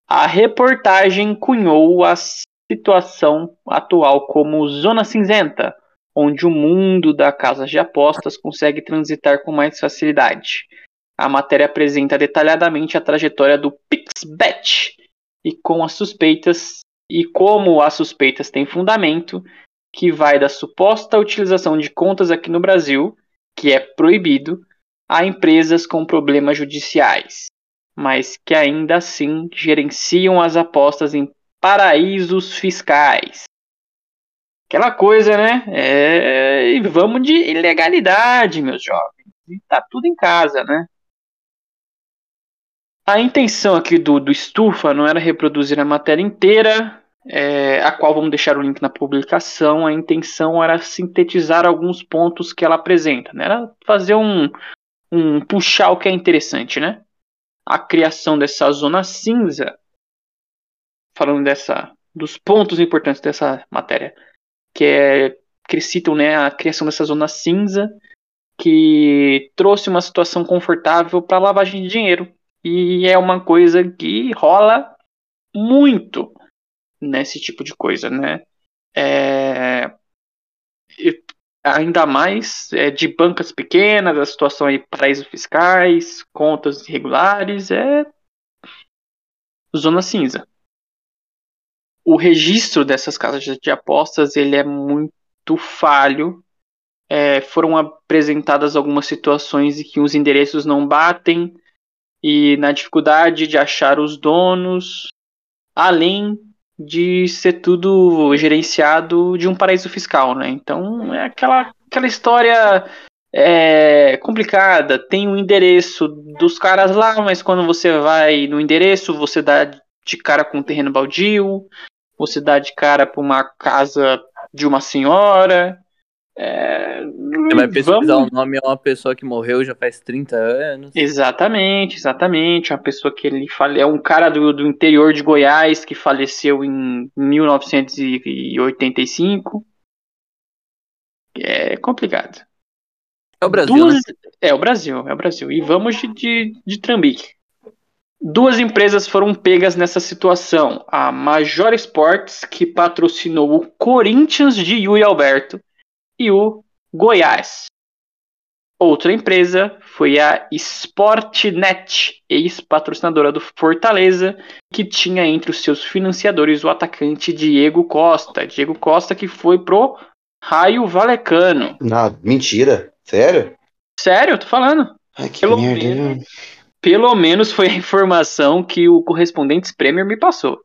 A reportagem cunhou a situação atual como zona cinzenta, onde o mundo da casa de apostas consegue transitar com mais facilidade. A matéria apresenta detalhadamente a trajetória do Pixbet e com as suspeitas e como as suspeitas têm fundamento, que vai da suposta utilização de contas aqui no Brasil, que é proibido, a empresas com problemas judiciais, mas que ainda assim gerenciam as apostas em paraísos fiscais. Aquela coisa, né? É... Vamos de ilegalidade, meus jovens. E tá tudo em casa, né? A intenção aqui do, do Estufa não era reproduzir a matéria inteira, é, a qual vamos deixar o link na publicação. A intenção era sintetizar alguns pontos que ela apresenta, né? Era fazer um, um puxar o que é interessante, né? A criação dessa zona cinza, falando dessa dos pontos importantes dessa matéria, que é citam, né, a criação dessa zona cinza que trouxe uma situação confortável para lavagem de dinheiro e é uma coisa que rola muito nesse tipo de coisa, né? É, ainda mais é, de bancas pequenas, a situação aí paraísos fiscais, contas irregulares, é zona cinza. O registro dessas casas de apostas ele é muito falho. É, foram apresentadas algumas situações em que os endereços não batem, e na dificuldade de achar os donos, além de ser tudo gerenciado de um paraíso fiscal, né? Então é aquela, aquela história é, complicada. Tem o um endereço dos caras lá, mas quando você vai no endereço, você dá de cara com um terreno baldio, você dá de cara para uma casa de uma senhora, É, Você vai pesquisar vamos- o nome é uma pessoa que morreu já faz 30 anos. Exatamente, exatamente. Uma pessoa que ele fale... é um cara do, do interior de Goiás que faleceu em 1985. É complicado. É o Brasil, Duas- né? É o Brasil, é o Brasil. E vamos de, de, de trambique. Duas empresas foram pegas nessa situação. A Major Sports, que patrocinou o Corinthians de Yuri Alberto, e o Goiás. Outra empresa foi a Sportnet, ex-patrocinadora do Fortaleza, que tinha entre os seus financiadores o atacante Diego Costa. Diego Costa que foi pro Raio Valecano. Não, mentira. Sério? Sério, eu tô falando. Ai, que Pelo merda. menos. Pelo menos foi a informação que o correspondente Premier me passou.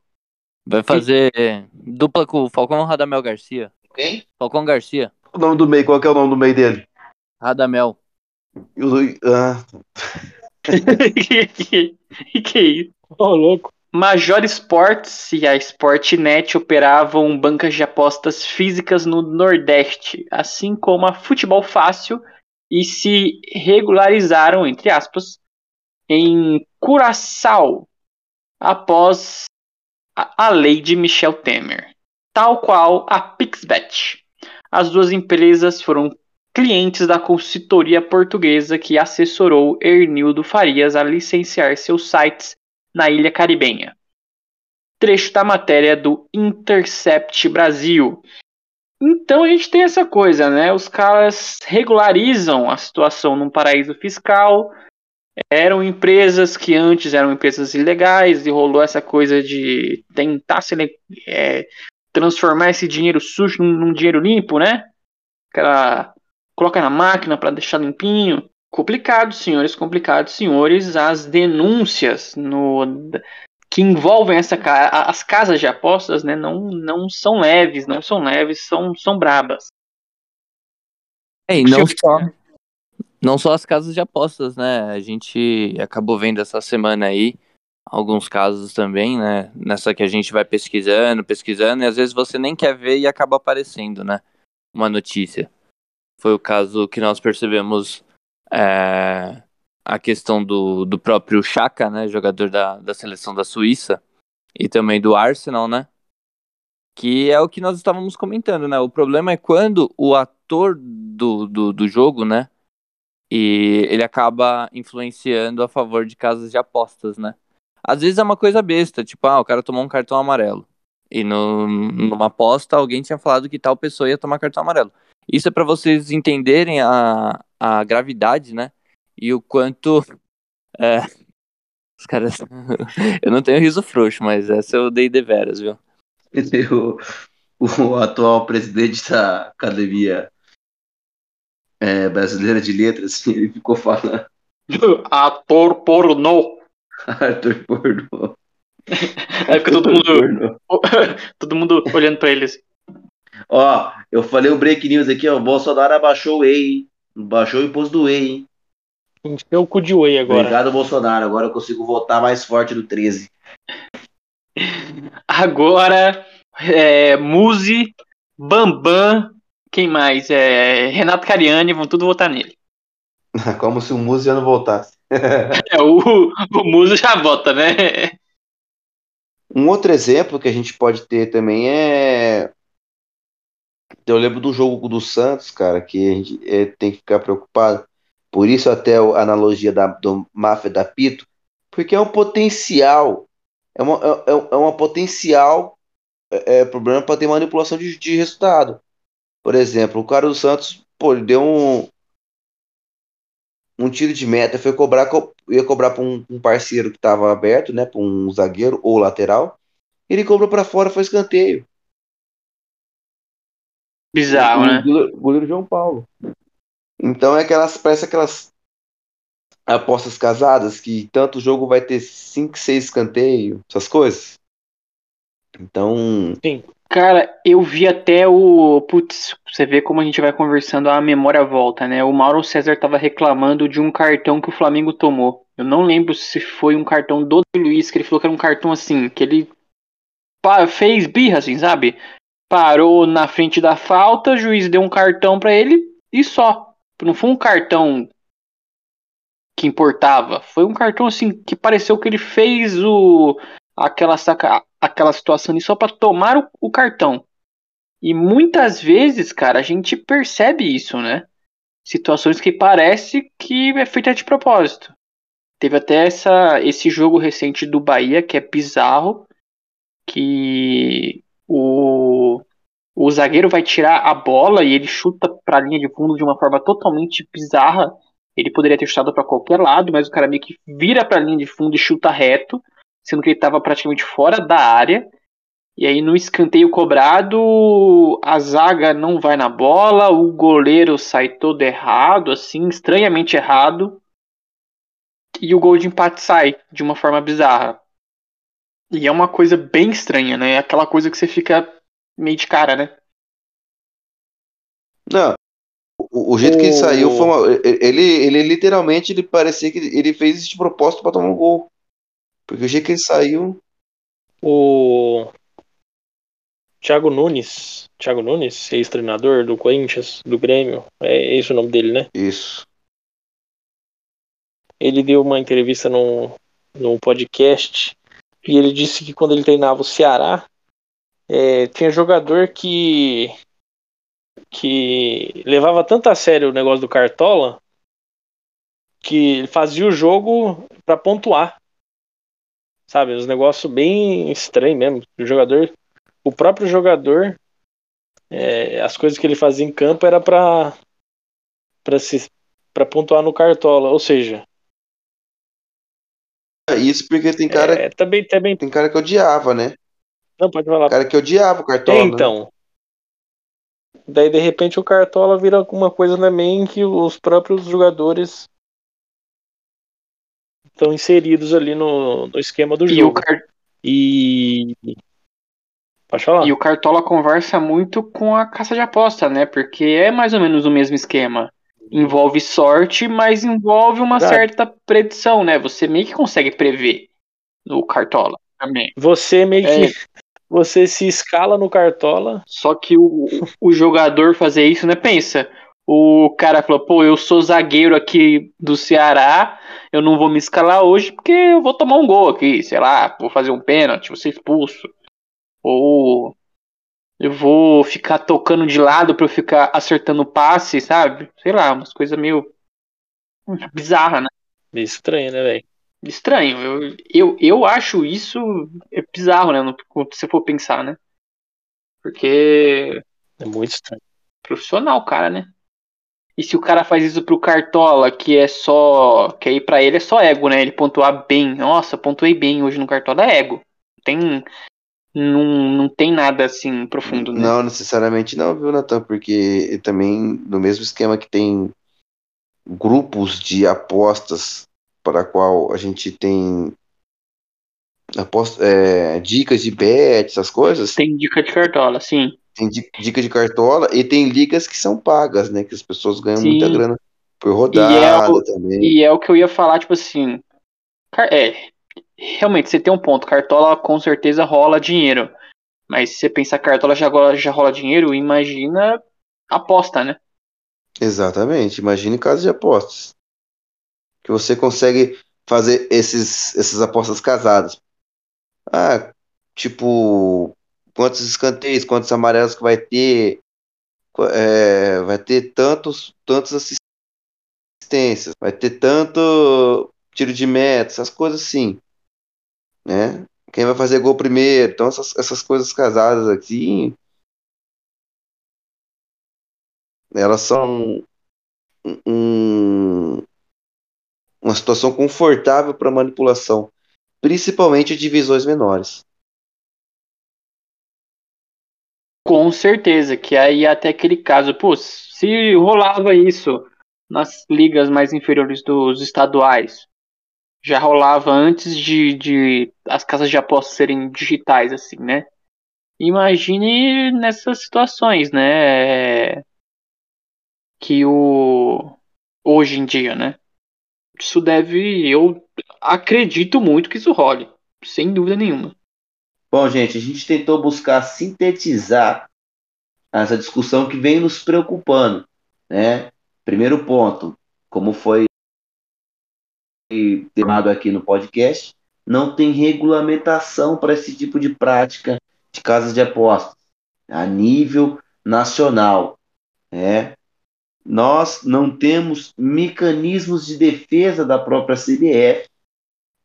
Vai fazer dupla com o Falcão Radamel Garcia. Quem? Falcão Garcia. O nome do meio, qual que é o nome do meio dele? Radamel. E o- ah, que, que, que isso? Ô, louco. Major Sports e a Sportnet operavam bancas de apostas físicas no Nordeste, assim como a Futebol Fácil, e se regularizaram, entre aspas, em Curaçao, após a, a lei de Michel Temer, tal qual a Pixbet. As duas empresas foram clientes da consultoria portuguesa que assessorou Hernildo Farias a licenciar seus sites na ilha caribenha. Trecho da matéria do Intercept Brasil. Então a gente tem essa coisa, né? Os caras regularizam a situação num paraíso fiscal. Eram empresas que antes eram empresas ilegais e rolou essa coisa de tentar se, é, transformar esse dinheiro sujo num, num dinheiro limpo, né? Aquela coloca na máquina para deixar limpinho. Complicado, senhores, complicado, senhores, as denúncias no, que envolvem essa ca- as casas de apostas, né, não, não são leves, não são leves, são, são brabas. É, e não só, não só as casas de apostas, né? A gente acabou vendo essa semana aí alguns casos também, né? Nessa que a gente vai pesquisando, pesquisando, e às vezes você nem quer ver e acaba aparecendo, né? Uma notícia. Foi o caso que nós percebemos é, a questão do, do próprio Chaka, né? Jogador da, da seleção da Suíça, e também do Arsenal, né? Que é o que nós estávamos comentando, né? O problema é quando o ator do, do, do jogo, né? E ele acaba influenciando a favor de casas de apostas, né? Às vezes é uma coisa besta, tipo, ah, o cara tomou um cartão amarelo. E no, numa aposta alguém tinha falado que tal pessoa ia tomar cartão amarelo. Isso é para vocês entenderem a, a gravidade, né? E o quanto. É, os caras. eu não tenho riso frouxo, mas essa eu dei de veras, viu? o, o atual presidente da Academia é, Brasileira de Letras, ele ficou falando Ator pornô. Arthur Pornô. É porque todo mundo, todo mundo olhando pra eles. Ó, eu falei um break news aqui, ó. O Bolsonaro abaixou o Whey, hein? Baixou o imposto do Whey, hein? Encheu o cu de whey agora. Obrigado, Bolsonaro. Agora eu consigo votar mais forte no 13. Agora, é, Muzi, Bambam, quem mais? É, Renato Cariani, vão tudo votar nele. Como se o Muzi já não voltasse. É, o, o Muzi já vota, né? Um outro exemplo que a gente pode ter também é. Eu lembro do jogo do Santos, cara, que a gente é, tem que ficar preocupado. Por isso, até a analogia da, do máfia da Pito, porque é um potencial. É uma, é, é uma potencial é, é, problema para ter manipulação de, de resultado. Por exemplo, o cara do Santos, pô, ele deu um, um tiro de meta, foi cobrar, co- ia cobrar para um, um parceiro que estava aberto, né, para um zagueiro ou lateral. Ele cobrou para fora, foi escanteio. Bizarro, o né? goleiro, goleiro João Paulo. Então é aquelas, parece aquelas apostas casadas que tanto jogo vai ter 5, 6 escanteio, essas coisas. Então, Cara, eu vi até o. Putz, você vê como a gente vai conversando, a memória volta, né? O Mauro César tava reclamando de um cartão que o Flamengo tomou. Eu não lembro se foi um cartão do Luiz, que ele falou que era um cartão assim, que ele fez birra, assim, sabe? parou na frente da falta, o juiz deu um cartão para ele e só. Não foi um cartão que importava. Foi um cartão assim que pareceu que ele fez o aquela saca, aquela situação ali só para tomar o, o, cartão. E muitas vezes, cara, a gente percebe isso, né? Situações que parece que é feita de propósito. Teve até essa, esse jogo recente do Bahia que é bizarro, que o, o zagueiro vai tirar a bola e ele chuta para a linha de fundo de uma forma totalmente bizarra ele poderia ter chutado para qualquer lado, mas o cara meio que vira para a linha de fundo e chuta reto, sendo que ele estava praticamente fora da área. E aí no escanteio cobrado, a zaga não vai na bola, o goleiro sai todo errado, assim, estranhamente errado. E o gol de empate sai de uma forma bizarra. E é uma coisa bem estranha, né? Aquela coisa que você fica meio de cara, né? Não, o, o jeito que ele saiu foi uma, ele, ele literalmente ele parecia que ele fez isso de propósito para tomar um gol. Porque o jeito que ele saiu. O Thiago Nunes, Thiago Nunes, ex-treinador do Corinthians, do Grêmio, é esse o nome dele, né? Isso. Ele deu uma entrevista num, num podcast e ele disse que quando ele treinava o Ceará, é, tinha jogador que que levava tanto a sério o negócio do Cartola que ele fazia o jogo para pontuar. Sabe, uns negócios bem estranhos mesmo. O jogador, o próprio jogador, é, as coisas que ele fazia em campo era para para se para pontuar no Cartola, ou seja, isso porque tem cara é, também, também tem cara que odiava, né? Não pode falar. Cara que odiava o Cartola. É, então, né? Daí de repente o Cartola vira alguma coisa também que os próprios jogadores estão inseridos ali no, no esquema do e jogo. Car... E. Pode falar. E o Cartola conversa muito com a caça de aposta, né? Porque é mais ou menos o mesmo esquema. Envolve sorte, mas envolve uma certa predição, né? Você meio que consegue prever no Cartola também. Você meio é. que você se escala no Cartola. Só que o, o jogador fazer isso, né? Pensa, o cara falou, pô, eu sou zagueiro aqui do Ceará, eu não vou me escalar hoje porque eu vou tomar um gol aqui, sei lá, vou fazer um pênalti, vou ser expulso. Ou eu vou ficar tocando de lado pra eu ficar acertando passe, sabe? Sei lá, umas coisas meio bizarra, né? Meio estranho, né, velho? estranho. Eu, eu, eu acho isso é bizarro, né? Quando você for pensar, né? Porque. É muito estranho. Profissional, cara, né? E se o cara faz isso pro Cartola, que é só. Que aí pra ele é só ego, né? Ele pontuar bem. Nossa, pontuei bem hoje no Cartola é ego. Tem. Não, não tem nada assim profundo, né? Não, necessariamente não, viu, Natan? Porque também, no mesmo esquema que tem grupos de apostas para qual a gente tem aposta, é, dicas de bet, essas coisas. Tem dica de cartola, sim. Tem dica de cartola e tem ligas que são pagas, né? Que as pessoas ganham sim. muita grana por rodada e é o, também. E é o que eu ia falar, tipo assim. É, realmente, você tem um ponto. Cartola com certeza rola dinheiro. Mas se você pensar cartola já, já rola dinheiro, imagina aposta, né? Exatamente, imagine caso de apostas que você consegue fazer esses, essas apostas casadas. Ah, tipo, quantos escanteios, quantos amarelos que vai ter, é, vai ter tantos, tantos assistências, vai ter tanto tiro de meta, essas coisas assim, né? Quem vai fazer gol primeiro, então essas, essas coisas casadas aqui, elas são um, uma situação confortável para manipulação, principalmente divisões menores. Com certeza, que aí até aquele caso, pô, se rolava isso nas ligas mais inferiores dos estaduais, já rolava antes de, de as casas de apostas serem digitais, assim, né? Imagine nessas situações, né? Que o. Hoje em dia, né? isso deve. Eu acredito muito que isso role, sem dúvida nenhuma. Bom, gente, a gente tentou buscar sintetizar essa discussão que vem nos preocupando, né? Primeiro ponto, como foi temado aqui no podcast, não tem regulamentação para esse tipo de prática de casas de apostas a nível nacional, né? Nós não temos mecanismos de defesa da própria CBF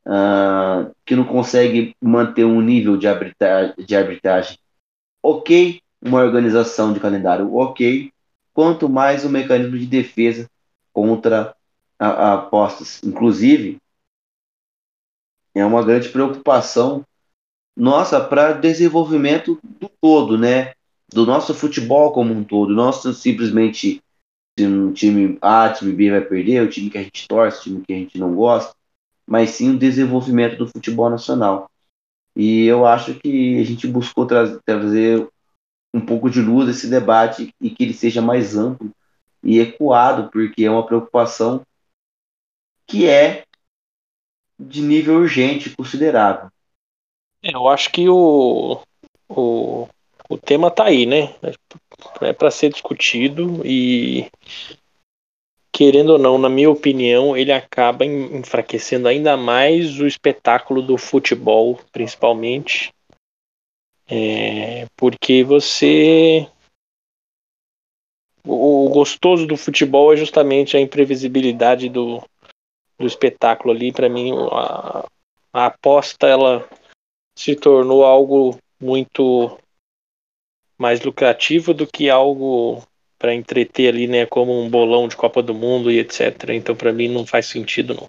uh, que não consegue manter um nível de arbitragem, de arbitragem ok, uma organização de calendário ok, quanto mais um mecanismo de defesa contra a, a apostas. Inclusive, é uma grande preocupação nossa para desenvolvimento do todo, né? Do nosso futebol como um todo. Nosso simplesmente se um time A, time B vai perder, o time que a gente torce, o time que a gente não gosta, mas sim o desenvolvimento do futebol nacional. E eu acho que a gente buscou tra trazer um pouco de luz esse debate e que ele seja mais amplo e ecoado, porque é uma preocupação que é de nível urgente, considerável. É, eu acho que o, o, o tema está aí, né? É para ser discutido e querendo ou não, na minha opinião, ele acaba enfraquecendo ainda mais o espetáculo do futebol, principalmente, é, porque você o gostoso do futebol é justamente a imprevisibilidade do, do espetáculo ali. Para mim, a, a aposta ela se tornou algo muito mais lucrativo do que algo para entreter ali, né, como um bolão de Copa do Mundo e etc. Então, para mim, não faz sentido, não.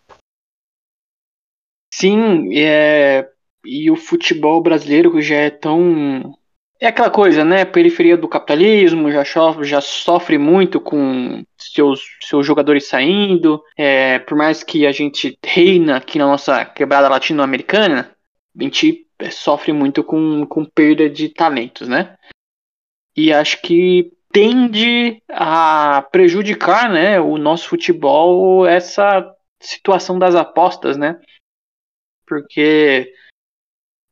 Sim, é... e o futebol brasileiro já é tão. É aquela coisa, né? Periferia do capitalismo, já sofre, já sofre muito com seus, seus jogadores saindo. É, por mais que a gente reina aqui na nossa quebrada latino-americana, a gente sofre muito com, com perda de talentos, né? E acho que tende a prejudicar né, o nosso futebol essa situação das apostas, né? Porque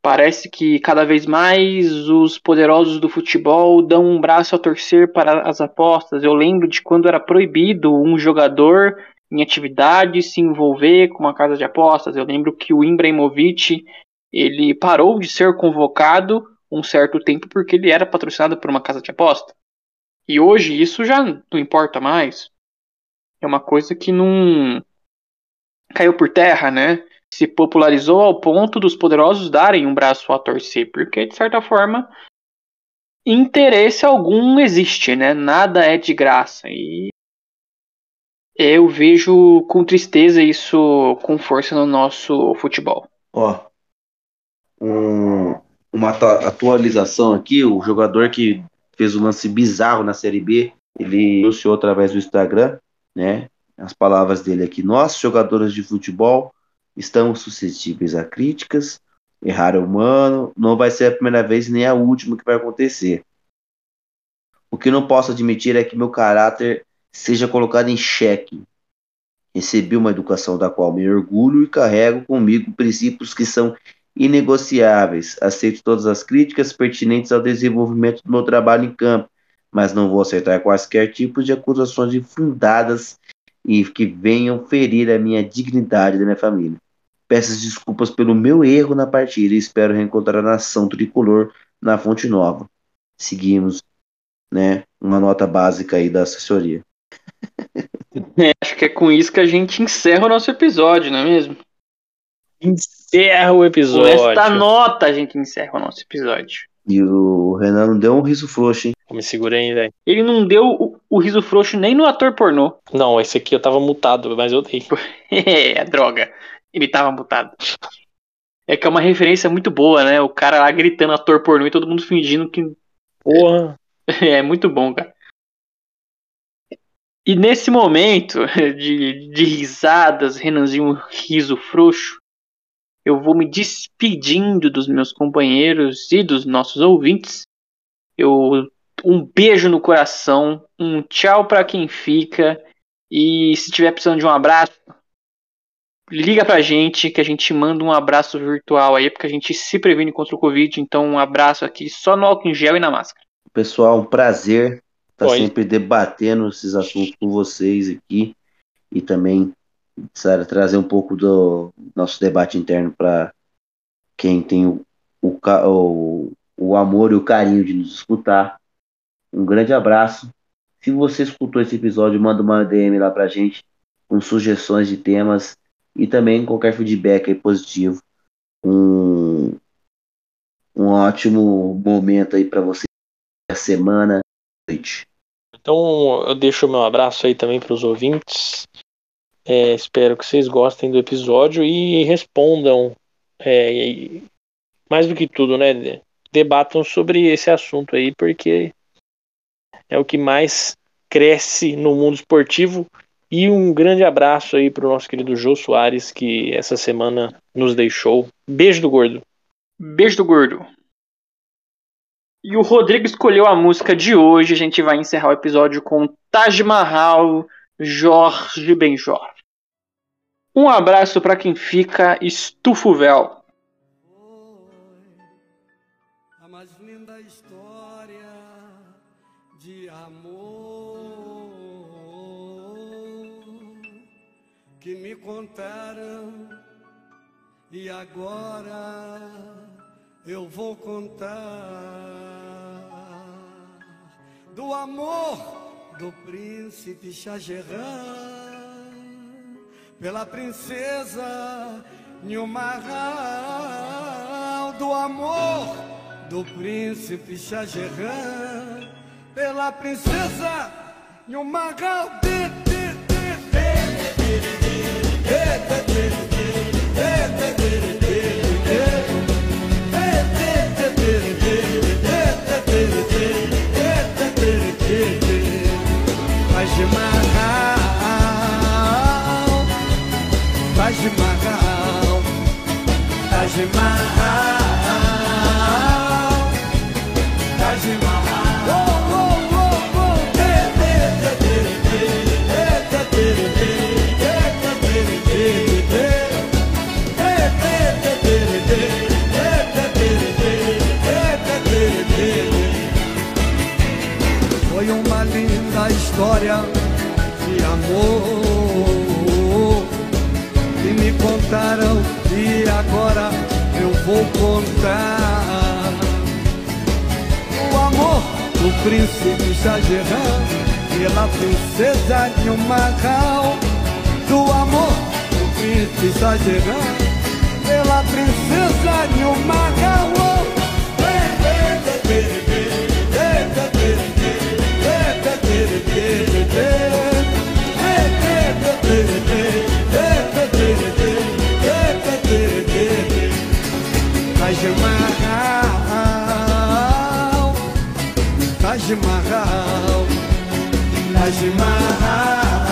parece que cada vez mais os poderosos do futebol dão um braço a torcer para as apostas. Eu lembro de quando era proibido um jogador em atividade se envolver com uma casa de apostas. Eu lembro que o Ibrahimovic ele parou de ser convocado um certo tempo porque ele era patrocinado por uma casa de aposta. E hoje isso já não importa mais. É uma coisa que não caiu por terra, né? Se popularizou ao ponto dos poderosos darem um braço a torcer, porque de certa forma interesse algum existe, né? Nada é de graça e eu vejo com tristeza isso com força no nosso futebol. Ó, um, uma atualização aqui, o jogador que fez um lance bizarro na Série B. Ele anunciou através do Instagram, né? As palavras dele aqui. Nós, jogadores de futebol, estamos suscetíveis a críticas. Errar é humano. Não vai ser a primeira vez nem a última que vai acontecer. O que não posso admitir é que meu caráter seja colocado em xeque. Recebi uma educação da qual me orgulho e carrego comigo princípios que são inegociáveis. Aceito todas as críticas pertinentes ao desenvolvimento do meu trabalho em campo, mas não vou aceitar quaisquer tipos de acusações infundadas e que venham ferir a minha dignidade da minha família. Peço desculpas pelo meu erro na partida e espero reencontrar a nação tricolor na Fonte Nova. Seguimos, né, uma nota básica aí da assessoria. É, acho que é com isso que a gente encerra o nosso episódio, não é mesmo? Encerra o episódio. Com esta nota a gente encerra o nosso episódio. E o Renan não deu um riso frouxo, hein? Eu me segurei, velho. Ele não deu o, o, riso frouxo nem no ator pornô. Não, esse aqui eu tava mutado, mas eu dei. é, droga. Ele tava mutado. É que é uma referência muito boa, né? O cara lá gritando ator pornô e todo mundo fingindo que. Porra! É, muito bom, cara. E nesse momento de, de risadas, Renanzinho riso frouxo, eu vou me despedindo dos meus companheiros e dos nossos ouvintes. Eu um beijo no coração, um tchau para quem fica e se tiver precisando de um abraço, liga pra gente que a gente manda um abraço virtual aí, porque a gente se previne contra o Covid, então um abraço aqui só no álcool em gel e na máscara. Pessoal, um prazer estar Oi. sempre debatendo esses assuntos com vocês aqui e também sabe, trazer um pouco do nosso debate interno para quem tem o, o, o, amor e o carinho de nos escutar. Um grande abraço. Se você escutou esse episódio, manda uma DM lá pra gente com sugestões de temas e também qualquer feedback aí positivo. Um, um ótimo momento aí para você a semana, noite. Então eu deixo meu abraço aí também para os ouvintes. É, espero que vocês gostem do episódio e respondam, é, e- mais do que tudo, né? de- Debatam sobre esse assunto aí, porque é o que mais cresce no mundo esportivo. E um grande abraço aí para o nosso querido Jô Soares, que essa semana nos deixou. Beijo do gordo. Beijo do gordo. E o Rodrigo escolheu a música de hoje. A gente vai encerrar o episódio com Taj Mahal, Jorge Benjor. Um abraço para quem fica, estufa o véu. a mais linda história de amor que me contaram e agora eu vou contar do amor do príncipe Shah pela princesa Nilmahal do amor do príncipe Shah Jahan pela princesa Nilmahal de, de, de, Taj Mahal, Taj Mahal, Taj Mahal, Taj Mahal. Oh, oh, oh. Foi uma linda história de amor contaram e agora eu vou contar. O amor do príncipe Shah Jahan pela princesa Nilmahal. Do amor do príncipe Shah Jahan pela princesa Nilmahal. Taj Mahal, Taj Mahal, Taj Mahal,